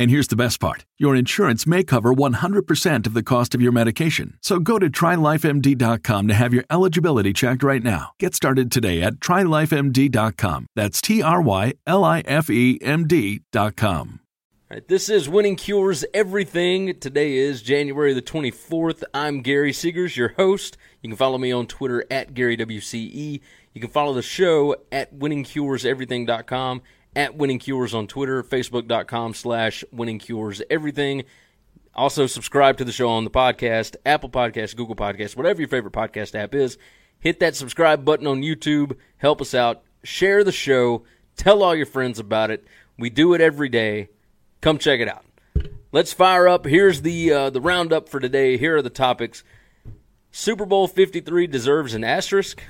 And here's the best part your insurance may cover 100% of the cost of your medication. So go to trylifemd.com to have your eligibility checked right now. Get started today at trylifemd.com. That's T R Y L I F E M D.com. All right, this is Winning Cures Everything. Today is January the 24th. I'm Gary Seegers, your host. You can follow me on Twitter at GaryWCE. You can follow the show at winningcureseverything.com at Winning Cures on Twitter, Facebook.com slash Winning Cures Everything. Also, subscribe to the show on the podcast, Apple Podcasts, Google Podcasts, whatever your favorite podcast app is. Hit that subscribe button on YouTube. Help us out. Share the show. Tell all your friends about it. We do it every day. Come check it out. Let's fire up. Here's the uh, the roundup for today. Here are the topics. Super Bowl 53 deserves an asterisk.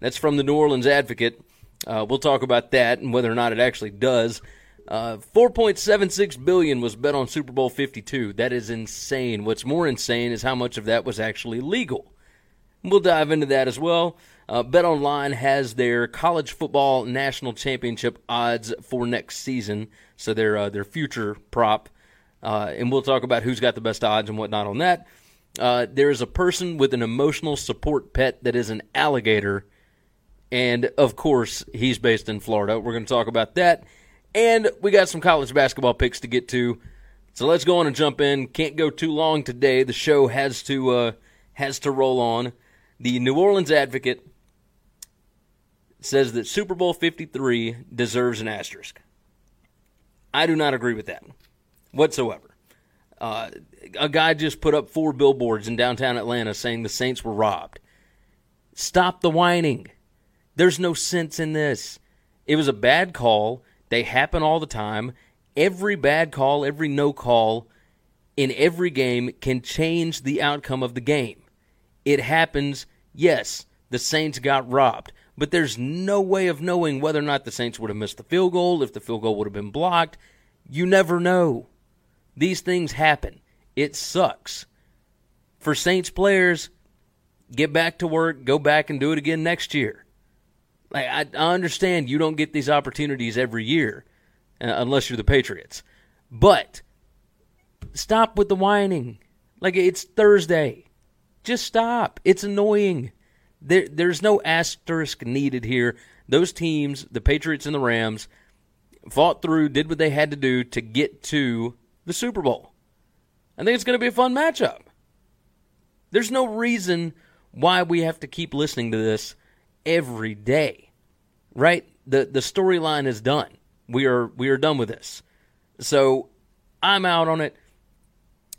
That's from the New Orleans Advocate. Uh, we'll talk about that and whether or not it actually does. Uh, 4.76 billion was bet on Super Bowl 52. That is insane. What's more insane is how much of that was actually legal. We'll dive into that as well. Uh, Bet Online has their college football national championship odds for next season, so their uh, their future prop, uh, and we'll talk about who's got the best odds and whatnot on that. Uh, there is a person with an emotional support pet that is an alligator and of course, he's based in Florida. We're going to talk about that. And we got some college basketball picks to get to. So let's go on and jump in. Can't go too long today. The show has to uh, has to roll on. The New Orleans Advocate says that Super Bowl 53 deserves an asterisk. I do not agree with that whatsoever. Uh, a guy just put up four billboards in downtown Atlanta saying the Saints were robbed. Stop the whining. There's no sense in this. It was a bad call. They happen all the time. Every bad call, every no call in every game can change the outcome of the game. It happens, yes, the Saints got robbed, but there's no way of knowing whether or not the Saints would have missed the field goal, if the field goal would have been blocked. You never know. These things happen. It sucks. For Saints players, get back to work, go back and do it again next year. Like I, I understand you don't get these opportunities every year, uh, unless you're the Patriots. But stop with the whining. Like it's Thursday. Just stop. It's annoying. There, there's no asterisk needed here. Those teams, the Patriots and the Rams, fought through, did what they had to do to get to the Super Bowl. I think it's going to be a fun matchup. There's no reason why we have to keep listening to this every day. Right? The the storyline is done. We are we are done with this. So I'm out on it.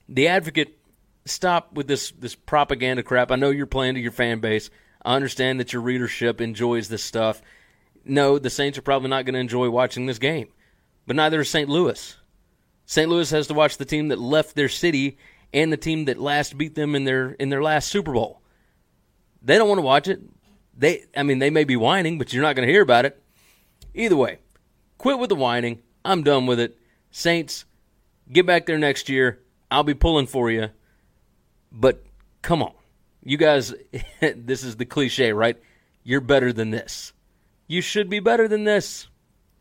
The advocate stop with this this propaganda crap. I know you're playing to your fan base. I understand that your readership enjoys this stuff. No, the Saints are probably not going to enjoy watching this game. But neither is St. Louis. St. Louis has to watch the team that left their city and the team that last beat them in their in their last Super Bowl. They don't want to watch it they I mean they may be whining, but you're not going to hear about it. Either way, quit with the whining. I'm done with it. Saints, get back there next year. I'll be pulling for you. But come on. You guys this is the cliche, right? You're better than this. You should be better than this.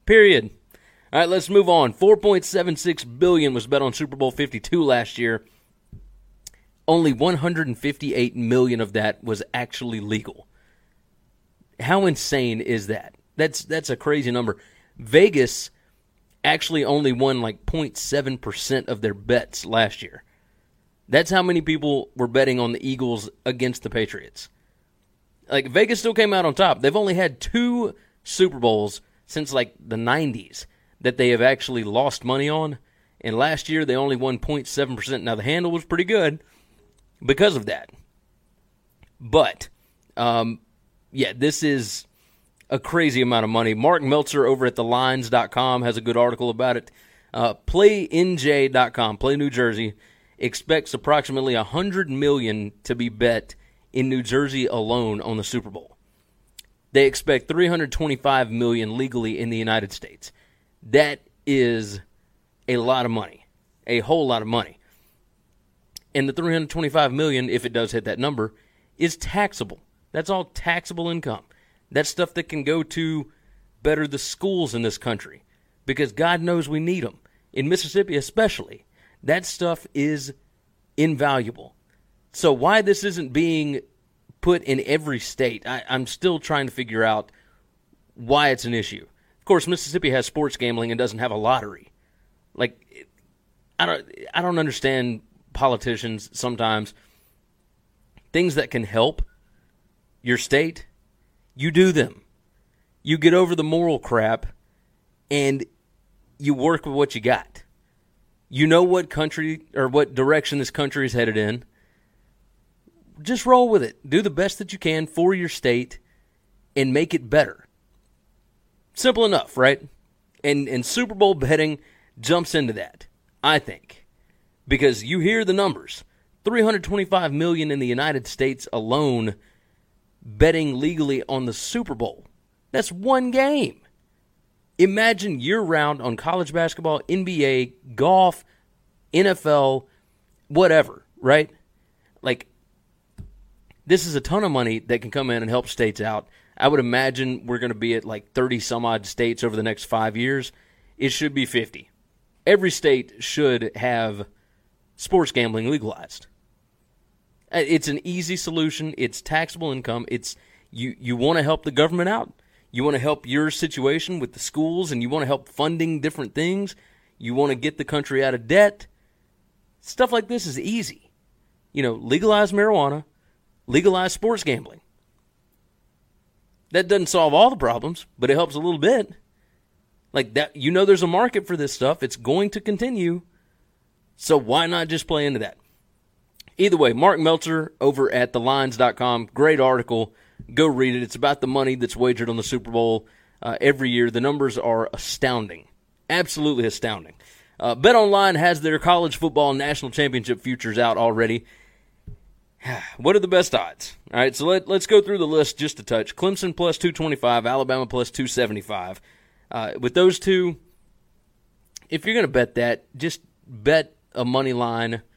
Period. All right, let's move on. 4.76 billion was bet on Super Bowl 52 last year. Only 158 million of that was actually legal. How insane is that? That's that's a crazy number. Vegas actually only won like 0.7% of their bets last year. That's how many people were betting on the Eagles against the Patriots. Like Vegas still came out on top. They've only had two Super Bowls since like the 90s that they have actually lost money on. And last year they only won 0.7%. Now the handle was pretty good because of that. But um, yeah, this is a crazy amount of money. Mark Meltzer over at thelines.com has a good article about it. Uh, PlayNJ.com, Play New Jersey, expects approximately 100 million to be bet in New Jersey alone on the Super Bowl. They expect 325 million legally in the United States. That is a lot of money, a whole lot of money. And the 325 million, if it does hit that number, is taxable. That's all taxable income. That's stuff that can go to better the schools in this country because God knows we need them. In Mississippi, especially, that stuff is invaluable. So, why this isn't being put in every state, I, I'm still trying to figure out why it's an issue. Of course, Mississippi has sports gambling and doesn't have a lottery. Like, I don't, I don't understand politicians sometimes. Things that can help your state you do them. You get over the moral crap and you work with what you got. You know what country or what direction this country is headed in. Just roll with it. Do the best that you can for your state and make it better. Simple enough, right? And and Super Bowl betting jumps into that, I think. Because you hear the numbers. 325 million in the United States alone betting legally on the Super Bowl. That's one game. Imagine year round on college basketball, NBA, golf, NFL, whatever, right? Like, this is a ton of money that can come in and help states out. I would imagine we're going to be at like 30 some odd states over the next five years. It should be 50. Every state should have sports gambling legalized. Uh, it's an easy solution. It's taxable income. It's you you want to help the government out. You want to help your situation with the schools and you want to help funding different things. You want to get the country out of debt. Stuff like this is easy. You know, legalize marijuana, legalize sports gambling. That doesn't solve all the problems, but it helps a little bit. Like that you know there's a market for this stuff. It's going to continue. So why not just play into that? Either way, Mark Meltzer over at thelines.com, great article. Go read it. It's about the money that's wagered on the Super Bowl uh, every year. The numbers are astounding, absolutely astounding. Uh, Bet Online has their college football national championship futures out already. what are the best odds? All right, so let, let's go through the list just a touch. Clemson plus 225, Alabama plus 275. Uh, with those two, if you're going to bet that, just bet a money line –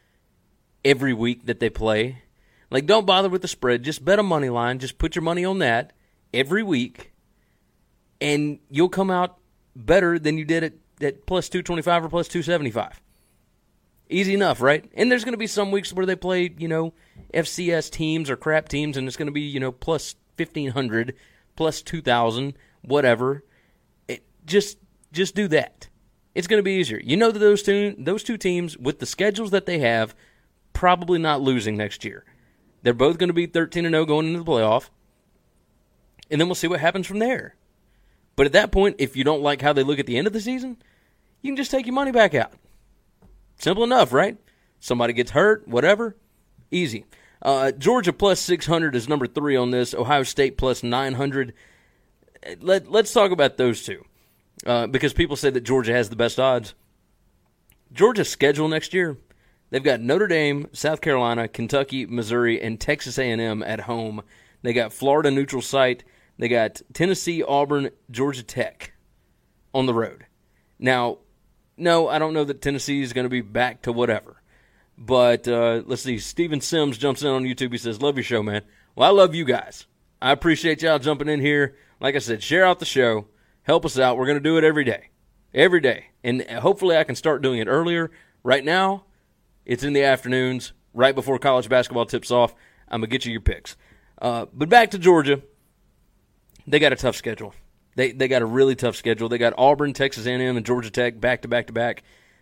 every week that they play. Like, don't bother with the spread. Just bet a money line. Just put your money on that every week, and you'll come out better than you did at, at plus 225 or plus 275. Easy enough, right? And there's going to be some weeks where they play, you know, FCS teams or crap teams, and it's going to be, you know, plus 1500, plus 2000, whatever. It, just just do that. It's going to be easier. You know that those two those two teams with the schedules that they have probably not losing next year. They're both going to be 13 and 0 going into the playoff. And then we'll see what happens from there. But at that point, if you don't like how they look at the end of the season, you can just take your money back out. Simple enough, right? Somebody gets hurt, whatever. Easy. Uh, Georgia plus 600 is number three on this. Ohio State plus 900. Let, let's talk about those two. Uh, because people say that Georgia has the best odds. Georgia's schedule next year They've got Notre Dame, South Carolina, Kentucky, Missouri, and Texas A&M at home. They got Florida neutral site. They got Tennessee, Auburn, Georgia Tech on the road. Now, no, I don't know that Tennessee is going to be back to whatever. But uh, let's see. Steven Sims jumps in on YouTube. He says, Love your show, man. Well, I love you guys. I appreciate y'all jumping in here. Like I said, share out the show. Help us out. We're going to do it every day. every day. And hopefully I can start doing it earlier. Right now, it's in the afternoons, right before college basketball tips off. I'm to get you your picks. Uh, but back to Georgia. They got a tough schedule. They, they got a really tough schedule. They got Auburn, Texas A&M, and Georgia Tech back to back to back.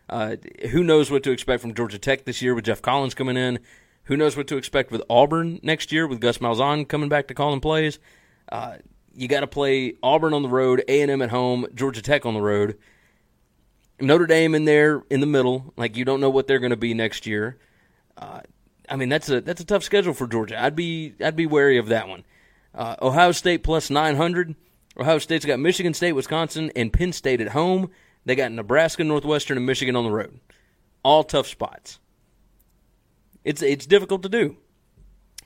Uh, who knows what to expect from Georgia Tech this year with Geoff Collins coming in? Who knows what to expect with Auburn next year with Gus Malzahn coming back to calling plays? Uh, you got to play Auburn on the road, A&M at home, Georgia Tech on the road. Notre Dame in there in the middle, like you don't know what they're going to be next year. Uh, I mean that's a that's a tough schedule for Georgia. I'd be I'd be wary of that one. Uh, Ohio State plus nine hundred. Ohio State's got Michigan State, Wisconsin, and Penn State at home. They got Nebraska, Northwestern, and Michigan on the road. All tough spots. It's it's difficult to do.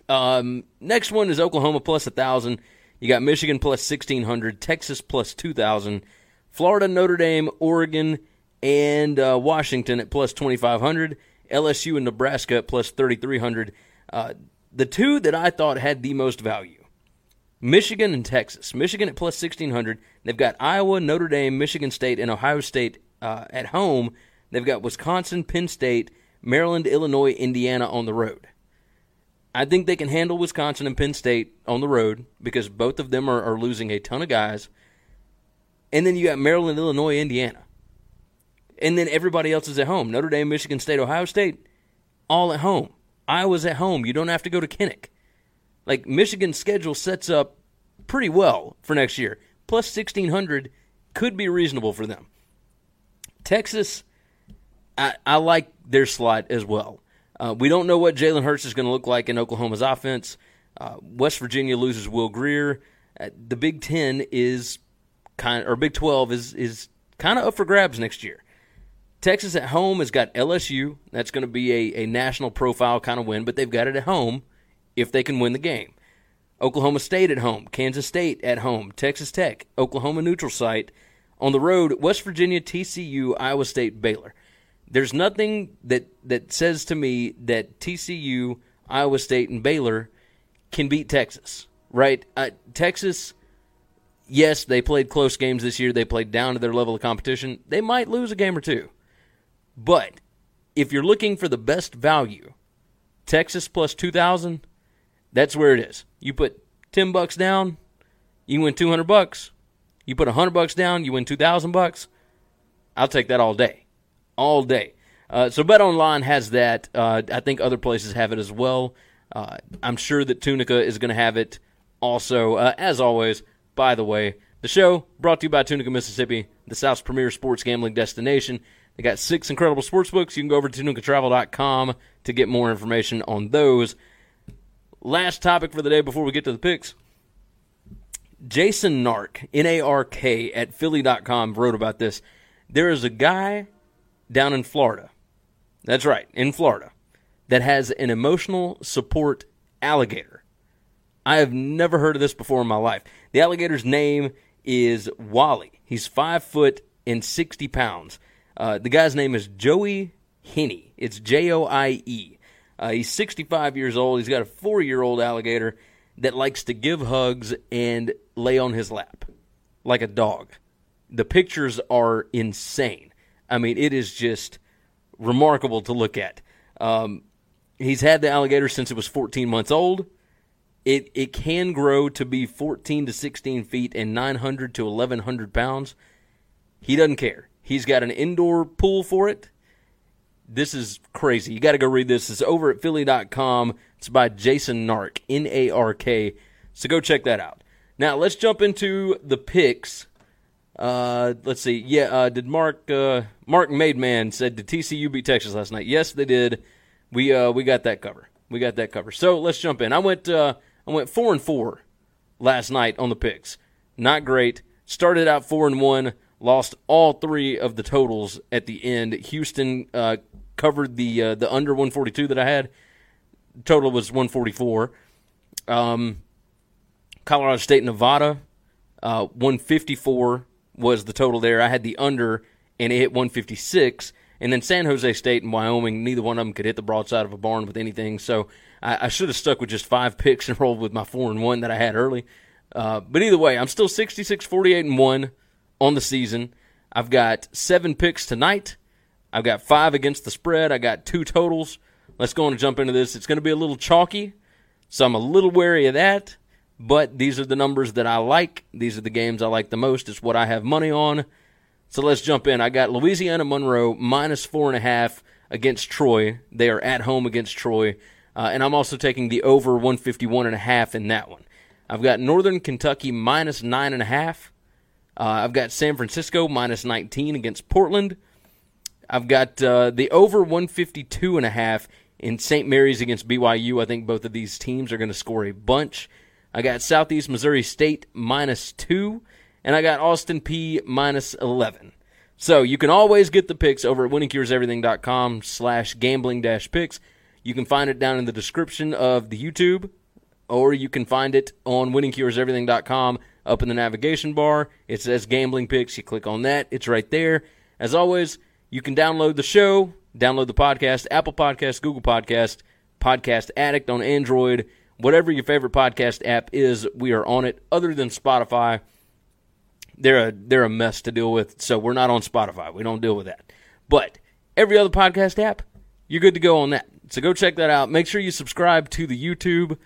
Um, next one is Oklahoma plus a thousand. You got Michigan plus sixteen hundred, Texas plus two thousand, Florida, Notre Dame, Oregon, and uh, Washington at plus 2,500, LSU and Nebraska at plus 3,300. Uh, the two that I thought had the most value Michigan and Texas. Michigan at plus 1,600. They've got Iowa, Notre Dame, Michigan State, and Ohio State uh, at home. They've got Wisconsin, Penn State, Maryland, Illinois, Indiana on the road. I think they can handle Wisconsin and Penn State on the road because both of them are, are losing a ton of guys. And then you got Maryland, Illinois, Indiana and then everybody else is at home. Notre Dame, Michigan State, Ohio State, all at home. Iowa's at home. You don't have to go to Kinnick. Like Michigan's schedule sets up pretty well for next year. Plus 1600 could be reasonable for them. Texas, I, I like their slot as well. Uh, we don't know what Jalen Hurts is going to look like in Oklahoma's offense. Uh, West Virginia loses Will Grier. Uh, the Big Ten is kind, or Big Twelve is is kind of up for grabs next year. Texas at home has got LSU. That's going to be a, a national profile kind of win, but they've got it at home if they can win the game. Oklahoma State at home, Kansas State at home, Texas Tech, Oklahoma neutral site. On the road, West Virginia, TCU, Iowa State, Baylor. There's nothing that, that says to me that TCU, Iowa State, and Baylor can beat Texas, right? Uh, Texas, yes, they played close games this year. They played down to their level of competition. They might lose a game or two. But if you're looking for the best value, Texas plus 2000, that's where it is. You put 10 bucks down, you win 200 bucks. You put 100 bucks down, you win 2000 bucks. I'll take that all day. All day. Uh, so Bet Online has that. Uh, I think other places have it as well. Uh, I'm sure that Tunica is going to have it also. Uh, as always, by the way, the show brought to you by Tunica, Mississippi, the South's premier sports gambling destination. They got six incredible sports books. You can go over to tunicatravel.com to get more information on those. Last topic for the day before we get to the picks. Jason Nark, N A R K, at Philly.com wrote about this. There is a guy down in Florida. That's right, in Florida, that has an emotional support alligator. I have never heard of this before in my life. The alligator's name is Wally. He's five foot and 60 pounds. Uh, the guy's name is Joie Henney. It's J O I E. Uh, he's 65 years old. He's got a four year old alligator that likes to give hugs and lay on his lap like a dog. The pictures are insane. I mean, it is just remarkable to look at. Um, he's had the alligator since it was 14 months old. It it can grow to be 14 to 16 feet and 900 to 1100 pounds. He doesn't care. He's got an indoor pool for it. This is crazy. You got to go read this. It's over at Philly.com. It's by Jason Nark, N A R K. So go check that out. Now let's jump into the picks. Uh, let's see. Yeah, uh, did Mark uh, Mark Maidman said did TCU beat Texas last night? Yes, they did. We uh, we got that cover. We got that cover. So let's jump in. I went uh, I went four and four last night on the picks. Not great. Started out four and one lost all three of the totals at the end. Houston uh, covered the uh, the under 142 that I had. Total was 144. Um, Colorado State, Nevada, uh, 154 was the total there. I had the under, and it hit 156. And then San Jose State and Wyoming, neither one of them could hit the broadside of a barn with anything. So I, I should have stuck with just five picks and rolled with my four and one that I had early. Uh, but either way, I'm still 66, 48 and one on the season. I've got seven picks tonight. I've got five against the spread. I got two totals. Let's go and jump into this. It's going to be a little chalky, so I'm a little wary of that. But these are the numbers that I like. These are the games I like the most. It's what I have money on. So let's jump in. I got Louisiana Monroe minus four and a half against Troy. They are at home against Troy. Uh, and I'm also taking the over 151 and a half in that one. I've got Northern Kentucky minus nine and a half. Uh, I've got San Francisco minus 19 against Portland. I've got uh, the over 152 and a half in St. Mary's against BYU. I think both of these teams are going to score a bunch. I got Southeast Missouri State minus two, and I got Austin Peay minus 11. So you can always get the picks over at winningcureseverything.com slash gambling dash picks. You can find it down in the description of the YouTube, or you can find it on winningcureseverything.com up in the navigation bar. It says gambling picks. You click on that. It's right there. As always, you can download the show, download the podcast, Apple Podcast, Google Podcast, Podcast Addict on Android, whatever your favorite podcast app is, we are on it. Other than Spotify, they're a they're a mess to deal with, so we're not on Spotify. We don't deal with that. But every other podcast app, you're good to go on that. So go check that out. Make sure you subscribe to the YouTube.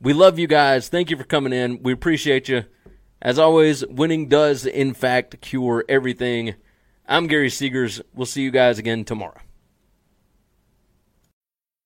We love you guys. Thank you for coming in. We appreciate you. As always, winning does in fact cure everything. I'm Gary Seegers. We'll see you guys again tomorrow.